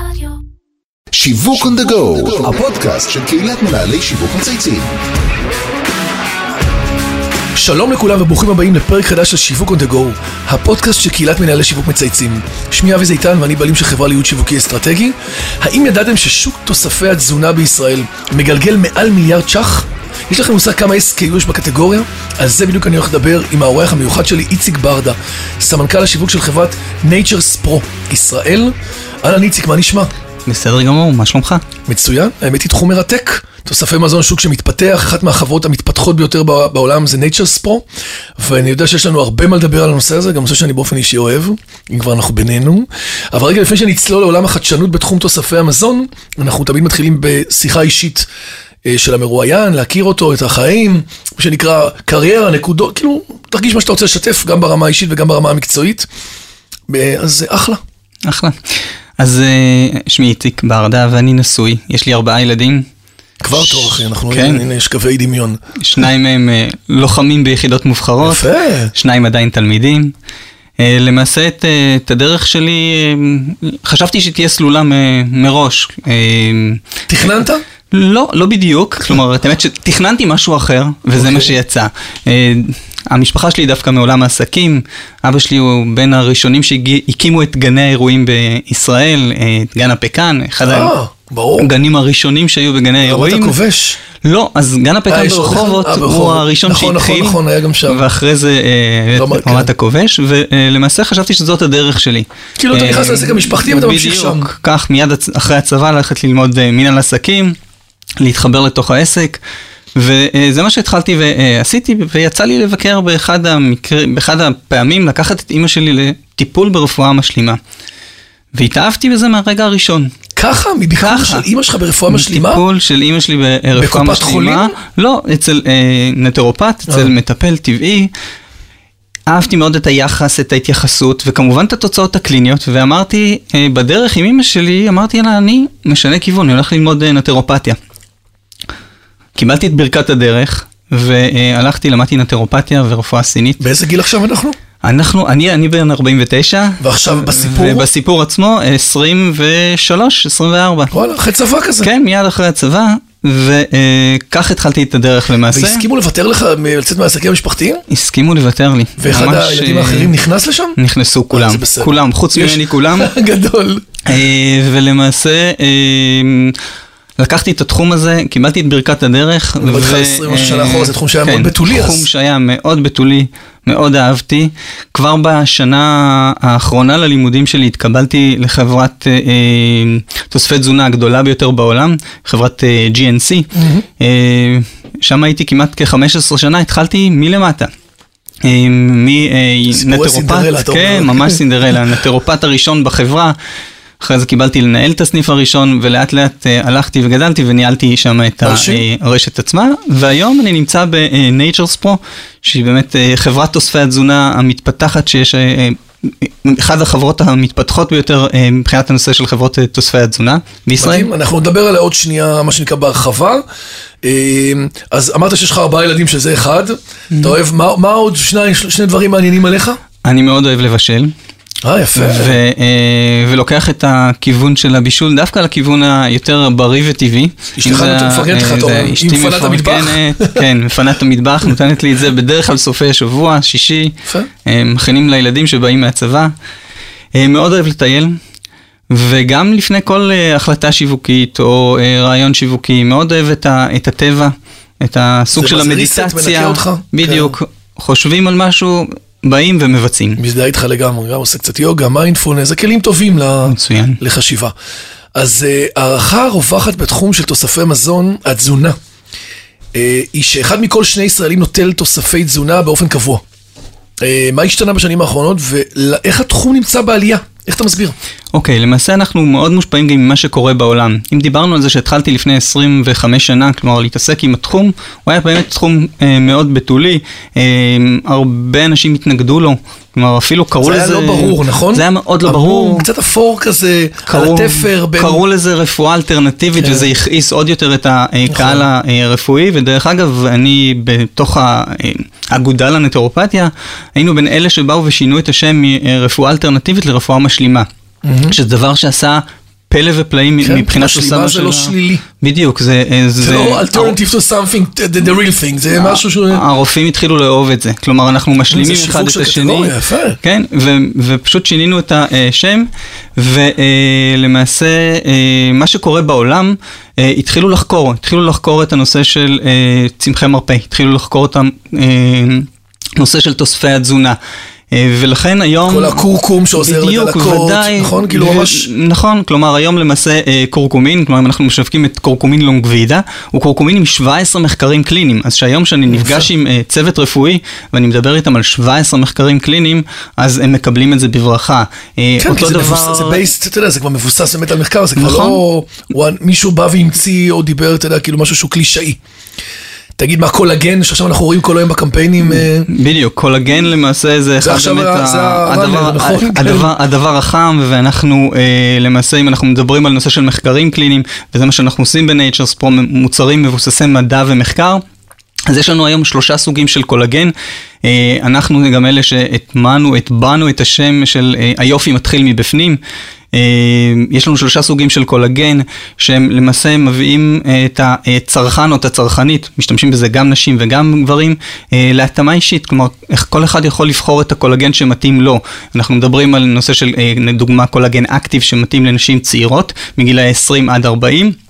רדיו. שיווק on the go, הפודקאסט של קהילת מנהלי שיווק מצייצים. שלום לכולם וברוכים הבאים לפרק חדש של שיווק on the go, הפודקאסט של קהילת מנהלי שיווק מצייצים. שמי אבי זיתן ואני בעלים של חברה לייעוד שיווקי אסטרטגי. האם ידעתם ששוק תוספי התזונה בישראל מגלגל מעל מיליארד ש"ח? יש לכם מושג כמה SKU יש בקטגוריה? על זה בדיוק אני הולך לדבר עם האורח המיוחד שלי, איציק ברדה, סמנכ"ל השיווק של חברת Nature's Pro ישראל. אהלן איציק, מה נשמע? בסדר גמור, מה שלומך? מצוין, האמת היא תחום מרתק. תוספי מזון שוק שמתפתח, אחת מהחברות המתפתחות ביותר בע- בעולם זה Nature's Pro, ואני יודע שיש לנו הרבה מה לדבר על הנושא הזה, גם נושא שאני באופן אישי אוהב, אם כבר אנחנו בינינו. אבל רגע לפני שנצלול לעולם החדשנות בתחום תוספי המזון, אנחנו תמיד מתחילים בשיחה אישית של המרואיין, להכיר אותו, את החיים, מה שנקרא קריירה, נקודות, כאילו, תרגיש מה שאתה רוצה לשתף, גם ברמה האישית וגם ברמה המקצועית. אה, אז זה אחלה. אחלה. אז אה, שמי איציק ברדה ואני נשוי, יש לי ארבעה ילדים, כבר טוב אחי, אנחנו, כן. הנה יש קווי דמיון. שניים מהם אה, לוחמים ביחידות מובחרות, יפה. שניים עדיין תלמידים. אה, למעשה את, אה, את הדרך שלי, אה, חשבתי שתהיה סלולה מ- מראש. אה, תכננת? לא, לא בדיוק, כלומר, את האמת שתכננתי משהו אחר, וזה אוקיי. מה שיצא. אה, המשפחה שלי דווקא מעולם העסקים, אבא שלי הוא בין הראשונים שהקימו את גני האירועים בישראל, אה, את גן הפקן, אחד אה, ברור. הגנים הראשונים שהיו בגני רמת האירועים. הכובש. לא, אז גן הפקן ברחובות הוא. הראשון נכון, נכון, שהתחיל, נכון, היה גם שם. ואחרי זה אה, רמת- רמת כן. הכובש, ולמעשה חשבתי שזאת הדרך שלי. כאילו, אתה נכנס לעסק המשפחתי ואתה ממשיך שם. בדיוק, כך מיד אחרי הצבא ללכת ללמוד אה, מנהל עסקים, להתחבר לתוך העסק. וזה מה שהתחלתי ועשיתי, ויצא לי לבקר באחד, המקר... באחד הפעמים לקחת את אימא שלי לטיפול ברפואה משלימה. והתאהבתי בזה מהרגע הראשון. ככה? מביקור. של אימא שלך ברפואה משלימה? טיפול של אימא שלי ברפואה בקופת משלימה. חולים? לא, אצל אה, נטרופט, אצל אה. מטפל טבעי. אהבתי מאוד את היחס, את ההתייחסות, וכמובן את התוצאות הקליניות, ואמרתי, אה, בדרך עם אמא שלי, אמרתי לה, אני משנה כיוון, אני הולך ללמוד אה, נטרופתיה. קיבלתי את ברכת הדרך, והלכתי, למדתי נטרופתיה ורפואה סינית. באיזה גיל עכשיו אנחנו? אנחנו, אני, אני בן 49. ועכשיו בסיפור? ובסיפור עצמו, 23, 24. וואלה, אחרי צבא כזה. כן, מיד אחרי הצבא, וכך התחלתי את הדרך למעשה. והסכימו לוותר לך לצאת מהעסקים המשפחתיים? הסכימו לוותר לי. ואחד ממש, הילדים אה, האחרים נכנס לשם? נכנסו כולם, זה בסדר. כולם, חוץ ממני כולם. גדול. אה, ולמעשה, אה, לקחתי את התחום הזה, קיבלתי את ברכת הדרך. מדבר איתך 20 משהו שנה אחורה, זה תחום שהיה מאוד בתולי אז. כן, תחום שהיה מאוד בתולי, מאוד אהבתי. כבר בשנה האחרונה ללימודים שלי התקבלתי לחברת אה, אה, תוספי תזונה הגדולה ביותר בעולם, חברת אה, GNC. אה, שם הייתי כמעט כ-15 שנה, התחלתי מלמטה. אה, מנטרופט, כן. ממש סינדרלה, הנטרופט הראשון בחברה. אחרי זה קיבלתי לנהל את הסניף הראשון, ולאט לאט אה, הלכתי וגדלתי וניהלתי שם את. אה, הרשת עצמה, והיום אני נמצא ב-Nature's Pro, שהיא באמת אה, חברת תוספי התזונה המתפתחת, שיש אה, אה, אחת החברות המתפתחות ביותר אה, מבחינת הנושא של חברות אה, תוספי התזונה בישראל. מדהים, אנחנו נדבר עליה עוד שנייה, מה שנקרא בהרחבה. אה, אז אמרת שיש לך ארבעה ילדים שזה אחד. אתה אוהב, מה מה עוד שניים- שני דברים מעניינים עליך? אני מאוד אוהב לבשל. אה, יפה. ו, אה, ולוקח את הכיוון של הבישול דווקא לכיוון היותר בריא וטבעי. אשתך מפרגנת לך, אה, אתה אומר, היא מפנה את המטבח? כן, מפנה את המטבח, נותנת לי את זה בדרך כלל סופי שבוע, שישי. אה, מכינים לילדים שבאים מהצבא. מאוד אוהב לטייל. וגם לפני כל החלטה שיווקית או רעיון שיווקי, מאוד אוהב את, ה, את הטבע, את הסוג של מה זה המדיטציה. מנקה אותך? בדיוק. כן. חושבים על משהו, באים ומבצעים. מזדהה איתך לגמרי, גם עושה קצת יוגה, מיינדפולנס, זה כלים טובים ל- מצוין. לחשיבה. אז אה, הערכה הרווחת בתחום של תוספי מזון, התזונה, אה, היא שאחד מכל שני ישראלים נוטל תוספי תזונה באופן קבוע. אה, מה השתנה בשנים האחרונות ואיך התחום נמצא בעלייה? איך אתה מסביר? אוקיי, למעשה אנחנו מאוד מושפעים גם ממה שקורה בעולם. אם דיברנו על זה שהתחלתי לפני 25 שנה, כלומר להתעסק עם התחום, הוא היה באמת תחום אה, מאוד בתולי, אה, הרבה אנשים התנגדו לו, כלומר אפילו קראו זה לזה... היה לא ברור, נכון? זה היה מאוד לא ברור. קצת אפור כזה, על קראו, התפר בין... קראו לזה רפואה אלטרנטיבית כן. וזה הכעיס עוד יותר את הקהל נכון. הרפואי ודרך אגב אני בתוך האגודה לנטרופתיה היינו בין אלה שבאו ושינו את השם מרפואה אלטרנטיבית לרפואה משלימה. שזה דבר שעשה פלא ופלאים כן, מבחינת משלימה אוסאמה זה לא שלילי. בדיוק, זה... אה, זה לא alternative to something, the, the real thing, זה משהו שהוא... הרופאים התחילו לאהוב את זה, כלומר אנחנו משלימים זה אחד שיווק את של השני. קטגוריה, יפה. כן, ו- ופשוט שינינו את השם, ולמעשה מה שקורה בעולם, אה, התחילו לחקור, התחילו לחקור את הנושא של אה, צמחי מרפא, התחילו לחקור את הנושא של תוספי התזונה. אה, ולכן היום... כל הכורכום שעוזר לדלקות, בדיוק, ודאי. נכון? כאילו ממש... נכון, כלומר היום למעשה אה, קורקומין, כלומר אם אנחנו משווקים את קורקומין לונגווידה, הוא קורקומין עם 17 מחקרים קליניים. אז שהיום שאני נפגש עם אה, צוות רפואי ואני מדבר איתם על 17 מחקרים קליניים, אז הם מקבלים את זה בברכה. כן, כי זה מבוסס, זה בייסט, אתה יודע, זה כבר מבוסס באמת על מחקר, זה כבר לא... מישהו בא והמציא או דיבר, אתה יודע, כאילו משהו שהוא קלישאי. תגיד מה קולגן שעכשיו אנחנו רואים כל היום בקמפיינים. בדיוק, קולגן למעשה זה אחד באמת הדבר החם ואנחנו למעשה אם אנחנו מדברים על נושא של מחקרים קליניים וזה מה שאנחנו עושים בנייצ'רס פרו מוצרים מבוססי מדע ומחקר. אז יש לנו היום שלושה סוגים של קולגן, אנחנו גם אלה שהטמענו, הטבענו את השם של היופי מתחיל מבפנים. יש לנו שלושה סוגים של קולגן שהם למעשה מביאים את הצרכן או את הצרכנית, משתמשים בזה גם נשים וגם גברים, להתאמה אישית, כלומר איך כל אחד יכול לבחור את הקולגן שמתאים לו. אנחנו מדברים על נושא של לדוגמה קולגן אקטיב שמתאים לנשים צעירות מגילאי 20 עד 40.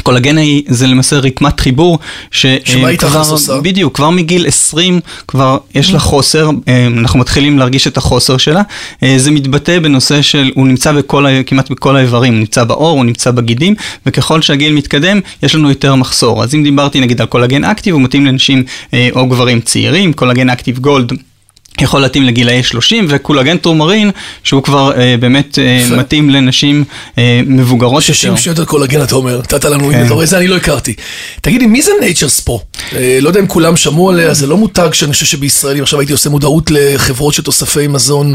קולגן זה למעשה רקמת חיבור, שמה איתך עושה? בדיוק, כבר מגיל 20 כבר יש לה חוסר, אנחנו מתחילים להרגיש את החוסר שלה, זה מתבטא בנושא של, הוא נמצא בכל, כמעט בכל האיברים, הוא נמצא בעור, הוא נמצא בגידים, וככל שהגיל מתקדם, יש לנו יותר מחסור. אז אם דיברתי נגיד על קולגן אקטיב, הוא מתאים לנשים או גברים צעירים, קולגן אקטיב גולד. יכול להתאים לגילאי 30 וקולגן טורמרין שהוא כבר אה, באמת אה, מתאים לנשים אה, מבוגרות 60 שניות על קולגן אתה אומר, נתת לנו, כן. אתה רואה, זה אני לא הכרתי. תגידי, מי זה נייצ'רס פה? אה, לא יודע אם כולם שמעו עליה, זה לא מותג שאני חושב שבישראל, אם עכשיו הייתי עושה מודעות לחברות של תוספי מזון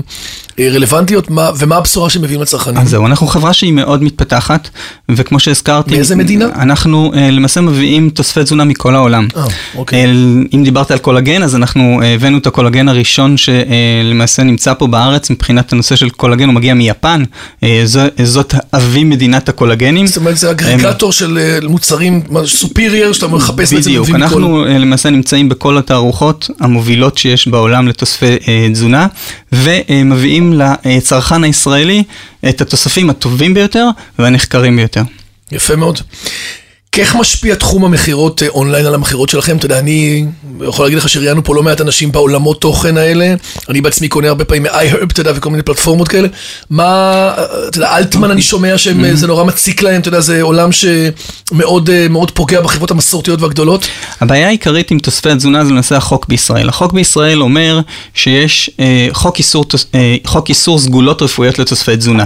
רלוונטיות, מה, ומה הבשורה שמביאים לצרכנים? אז זהו, אנחנו חברה שהיא מאוד מתפתחת, וכמו שהזכרתי, מאיזה מדינה? אנחנו אה, למעשה מביאים תוספי תזונה מכל העולם. אה, אוקיי. אה, אם דיברת על קולגן, אז אנחנו אה, הבאנו את הקולגן הראשון שלמעשה נמצא פה בארץ מבחינת הנושא של קולגן, הוא מגיע מיפן, זו, זאת אבי מדינת הקולגנים. זאת אומרת, זה אגרגטור של מוצרים סופירייר, שאתה מחפש בעצם בדיוק, אנחנו כל... למעשה נמצאים בכל התערוכות המובילות שיש בעולם לתוספי תזונה, ומביאים לצרכן הישראלי את התוספים הטובים ביותר והנחקרים ביותר. יפה מאוד. איך משפיע תחום המכירות אונליין על המכירות שלכם? אתה יודע, אני יכול להגיד לך שראיינו פה לא מעט אנשים בעולמות תוכן האלה, אני בעצמי קונה הרבה פעמים מ-iHerb, אתה יודע, וכל מיני פלטפורמות כאלה. מה, אתה יודע, אלטמן אני שומע שזה נורא מציק להם, אתה יודע, זה עולם שמאוד מאוד פוגע בחברות המסורתיות והגדולות. הבעיה העיקרית עם תוספי התזונה זה לנושא החוק בישראל. החוק בישראל אומר שיש אה, חוק, איסור, אה, חוק איסור סגולות רפואיות לתוספי תזונה.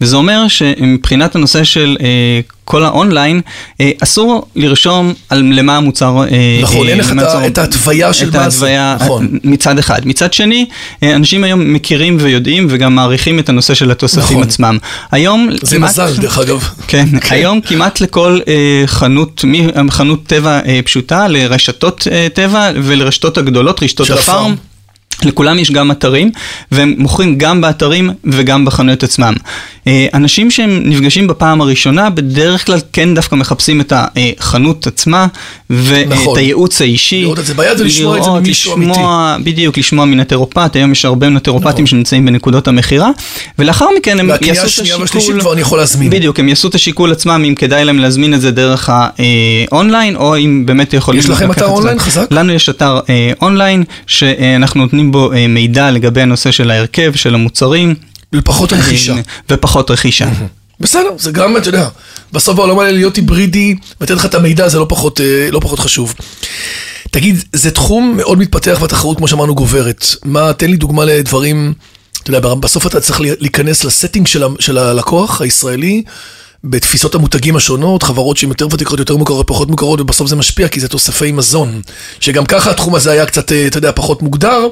וזה אומר שמבחינת הנושא של אה, כל האונליין, אה, אסור לרשום על למה המוצר... אה, נכון, אין לך את ההתוויה של מה זה. נכון. מצד אחד. מצד שני, אה, אנשים היום מכירים ויודעים וגם מעריכים את הנושא של התוספים נכון. עצמם. היום... זה כמעט, מזל, דרך אגב. כן, כן. היום כמעט לכל אה, חנות, מחנות טבע אה, פשוטה לרשתות אה, טבע ולרשתות הגדולות, רשתות הפארם. לכולם יש גם אתרים, והם מוכרים גם באתרים וגם בחנויות עצמם. אנשים שהם נפגשים בפעם הראשונה, בדרך כלל כן דווקא מחפשים את החנות עצמה, ואת נכון. הייעוץ האישי. לראות את זה ביד ולשמוע את זה ממישהו אמיתי. בדיוק, לשמוע מנטרופט, היום יש הרבה נטרופטים נכון. שנמצאים בנקודות המכירה, ולאחר מכן הם יעשו את השיקול... והקנייה השנייה והשלישית כבר אני יכול להזמין. בדיוק, הם יעשו את השיקול עצמם, אם כדאי להם להזמין את זה דרך האונליין, או אם באמת יכולים... יש לכם אתר אונליין חזק? לנו יש אתר אונליין, שאנחנו נותנים בו מידע לגבי הנושא של ההרכב, של המוצרים. ופחות רכישה. ופחות רכישה. בסדר, זה גם, אתה יודע, בסוף בעולם האלה להיות היברידי, לתת לך את המידע זה לא פחות, לא פחות חשוב. תגיד, זה תחום מאוד מתפתח והתחרות, כמו שאמרנו, גוברת. מה, תן לי דוגמה לדברים, אתה יודע, בסוף אתה צריך להיכנס לסטינג של, של הלקוח הישראלי, בתפיסות המותגים השונות, חברות שהן יותר ותיקות, יותר מוכרות, פחות מוכרות, ובסוף זה משפיע כי זה תוספי מזון. שגם ככה התחום הזה היה קצת, אתה יודע, פחות מוגדר.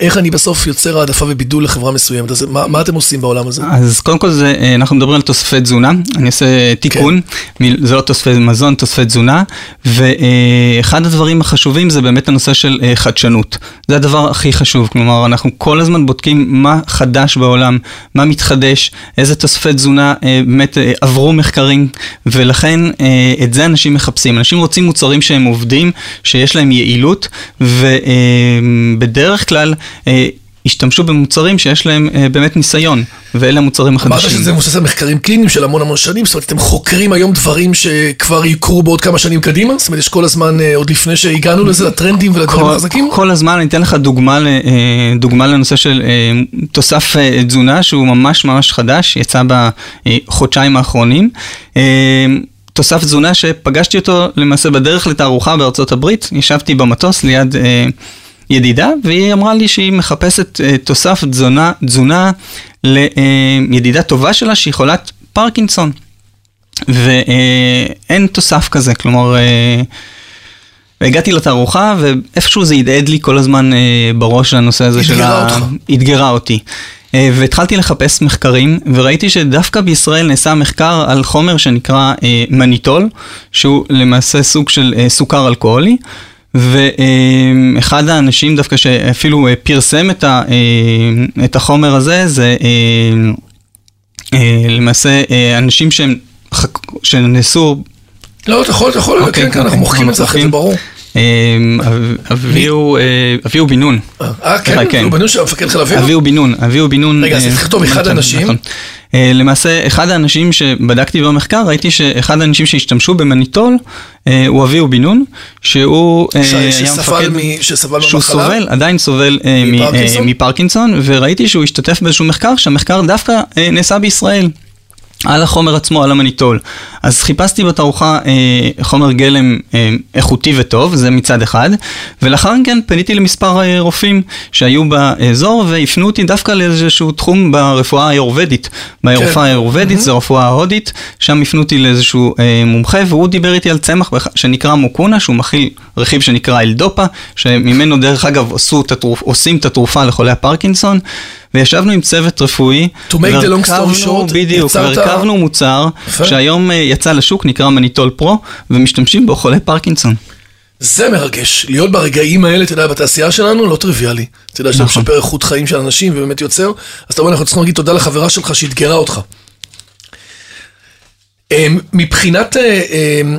איך אני בסוף יוצר העדפה ובידול לחברה מסוימת? אז מה, מה אתם עושים בעולם הזה? אז קודם כל זה, אה, אנחנו מדברים על תוספי תזונה, אני עושה תיקון, כן. זה לא תוספי מזון, תוספי תזונה, ואחד הדברים החשובים זה באמת הנושא של אה, חדשנות. זה הדבר הכי חשוב, כלומר, אנחנו כל הזמן בודקים מה חדש בעולם, מה מתחדש, איזה תוספי תזונה אה, באמת עברו מחקרים, ולכן את זה אנשים מחפשים. אנשים רוצים מוצרים שהם עובדים, שיש להם יעילות, ובדרך כלל... השתמשו במוצרים שיש להם אה, באמת ניסיון, ואלה המוצרים החדשים. אמרת שזה מבוסס על מחקרים קליניים של המון המון שנים, זאת אומרת, אתם חוקרים היום דברים שכבר יקרו בעוד כמה שנים קדימה? זאת אומרת, יש כל הזמן, אה, עוד לפני שהגענו לזה, לטרנדים ולדברים החזקים? כל הזמן, אני אתן לך דוגמה, אה, דוגמה לנושא של אה, תוסף אה, תזונה, שהוא ממש ממש חדש, יצא בחודשיים האחרונים. אה, תוסף תזונה שפגשתי אותו למעשה בדרך לתערוכה בארצות הברית, ישבתי במטוס ליד... אה, ידידה, והיא אמרה לי שהיא מחפשת uh, תוסף תזונה, תזונה לידידה טובה שלה שהיא חולת פרקינסון. ואין uh, תוסף כזה, כלומר, uh, הגעתי לתערוכה ואיפשהו זה הדהד לי כל הזמן uh, בראש הנושא הזה של ה... אותך. אתגרה אותי. Uh, והתחלתי לחפש מחקרים, וראיתי שדווקא בישראל נעשה מחקר על חומר שנקרא uh, מניטול, שהוא למעשה סוג של uh, סוכר אלכוהולי. ואחד האנשים דווקא שאפילו אה, פרסם את, ה, אה, את החומר הזה, זה אה, למעשה אנשים שהם, שנעשו... לא, אתה יכול, אתה יכול, אוקיי, כן, כן, אנחנו מוחקים את זה אחרי זה, ברור. אביהו בן נון. אה, כן, אביהו בן נון של המפקד חיל האוויר? אביהו בן נון, אביהו בן נון. רגע, אז לכתוב אחד האנשים. אה, למעשה, אחד האנשים שבדקתי במחקר, ראיתי שאחד האנשים שהשתמשו במניטול אה, הוא אביהו בן נון, שהוא היה מפקד, שסבל שהוא סובל, עדיין סובל מפרקינסון, וראיתי שהוא השתתף באיזשהו מחקר, שהמחקר דווקא נעשה בישראל. על החומר עצמו, על המניטול. אז חיפשתי בתערוכה אה, חומר גלם אה, איכותי וטוב, זה מצד אחד, ולאחר מכן פניתי למספר אה, רופאים שהיו באזור והפנו אותי דווקא לאיזשהו תחום ברפואה האיורבדית. ברפואה כן. האיורבדית mm-hmm. זה רפואה ההודית, שם הפנו אותי לאיזשהו אה, מומחה והוא דיבר איתי על צמח שנקרא מוקונה, שהוא מכיל רכיב שנקרא אלדופה, שממנו דרך אגב את התרופ, עושים את התרופה לחולי הפרקינסון. וישבנו עם צוות רפואי, to make the long story short, בדיוק, והרכבנו מוצר שהיום אה, יצא לשוק, נקרא מניטול פרו, ומשתמשים בו חולי פרקינסון. זה מרגש, להיות ברגעים האלה, אתה יודע, בתעשייה שלנו, לא טריוויאלי. אתה יודע, שאתה נכון. משפר איכות חיים של אנשים ובאמת יוצר, אז אתה אומר, אנחנו צריכים להגיד תודה לחברה שלך שאתגרה אותך. אמ, מבחינת אה, אמ,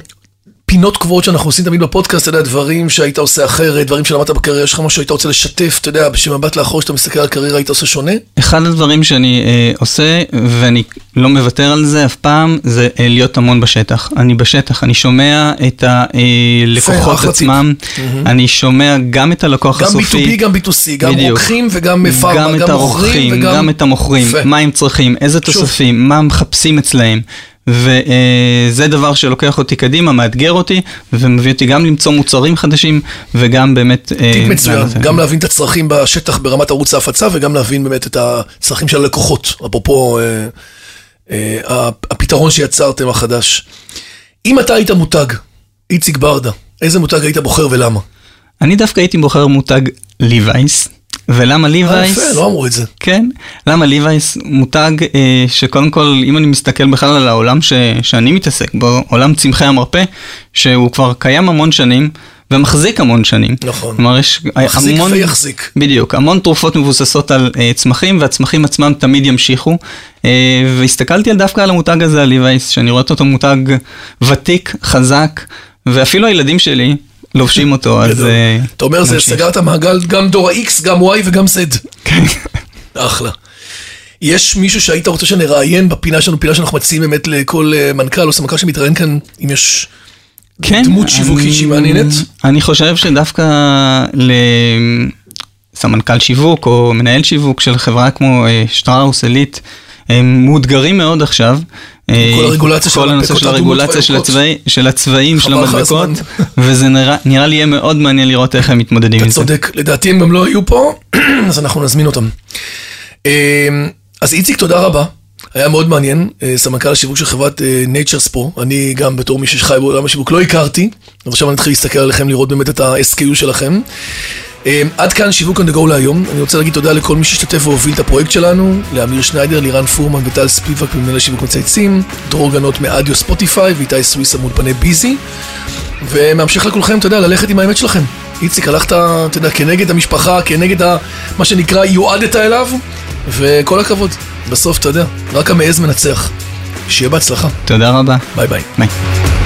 פינות קבועות שאנחנו עושים תמיד בפודקאסט, אתה יודע, דברים שהיית עושה אחרת, דברים שלמדת בקריירה, יש לך משהו שהיית רוצה לשתף, אתה יודע, בשמבט לאחור, שאתה מסתכל על קריירה, היית עושה שונה? אחד הדברים שאני אה, עושה, ואני לא מוותר על זה אף פעם, זה אה, להיות המון בשטח. אני בשטח, אני שומע את הלקוחות אה, עצמם, mm-hmm. אני שומע גם את הלקוח גם הסופי. גם B2B, גם B2C, גם בדיוק. רוקחים וגם פארמה, גם, גם מוכרים, וגם... גם את המוכרים, מה הם צריכים, איזה תוספים, מה מחפשים אצלהם. וזה דבר שלוקח אותי קדימה, מאתגר אותי, ומביא אותי גם למצוא מוצרים חדשים, וגם באמת... אה, טיפ מצוין, גם להבין את הצרכים בשטח ברמת ערוץ ההפצה, וגם להבין באמת את הצרכים של הלקוחות, אפרופו אה, אה, הפתרון שיצרתם החדש. אם אתה היית מותג, איציק ברדה, איזה מותג היית בוחר ולמה? אני דווקא הייתי בוחר מותג ליווייס. ולמה ליווייס? אה, יפה, לא אמרו את זה. כן, למה ליווייס מותג אה, שקודם כל, אם אני מסתכל בכלל על העולם ש, שאני מתעסק בו, עולם צמחי המרפא, שהוא כבר קיים המון שנים. ומחזיק המון שנים. נכון. כלומר, יש מחזיק המון... ויחזיק. בדיוק, המון תרופות מבוססות על uh, צמחים, והצמחים עצמם תמיד ימשיכו. Uh, והסתכלתי דווקא על המותג הזה, על ליווייס, שאני רואה אותו מותג ותיק, חזק, ואפילו הילדים שלי, לובשים אותו, אז... אה, אתה אומר, זה סגרת מעגל גם דור ה-X, גם Y וגם Z. כן. אחלה. יש מישהו שהיית רוצה שנראיין בפינה שלנו, פינה שאנחנו מציעים באמת לכל אה, מנכ"ל או סמנכ"ל שמתראיין כאן, אם יש כן, דמות שיווקית שהיא מעניינת? אני חושב שדווקא לסמנכ"ל שיווק או מנהל שיווק של חברה כמו אה, שטראוס, עילית, הם מאותגרים מאוד עכשיו. כל אה, הרגולציה של כל הנושא של הרגולציה של, הצבע, של הצבעים, של המדבקות, וזה נראה, נראה לי יהיה מאוד מעניין לראות איך הם מתמודדים עם זה. אתה צודק, לדעתי הם גם לא היו פה, אז אנחנו נזמין אותם. אה, אז איציק, תודה רבה. היה מאוד מעניין, אה, סמנכ"ל השיווק של חברת Nature's Pro, אני גם בתור מי שחי בעולם השיווק לא הכרתי, אז עכשיו אני אתחיל להסתכל עליכם, לראות באמת את ה-SKU שלכם. אמ, עד כאן שיווק on the go להיום. אני רוצה להגיד תודה לכל מי שהשתתף והוביל את הפרויקט שלנו, לאמיר שניידר, לירן פורמן וטל ספיבק ממנהל שיווק מצייצים, דרור גנות מאדיו ספוטיפיי ואיתי סוויסה מאולפני ביזי. וממשיך לכולכם, אתה יודע, ללכת עם האמת שלכם. איציק, הלכת, אתה יודע, כנגד המשפחה, כנגד ה, מה שנקרא, יועדת אליו, וכל הכבוד. בסוף, אתה יודע, רק המעז מנצח. שיהיה בהצלחה. תודה רבה. ביי ביי. ביי.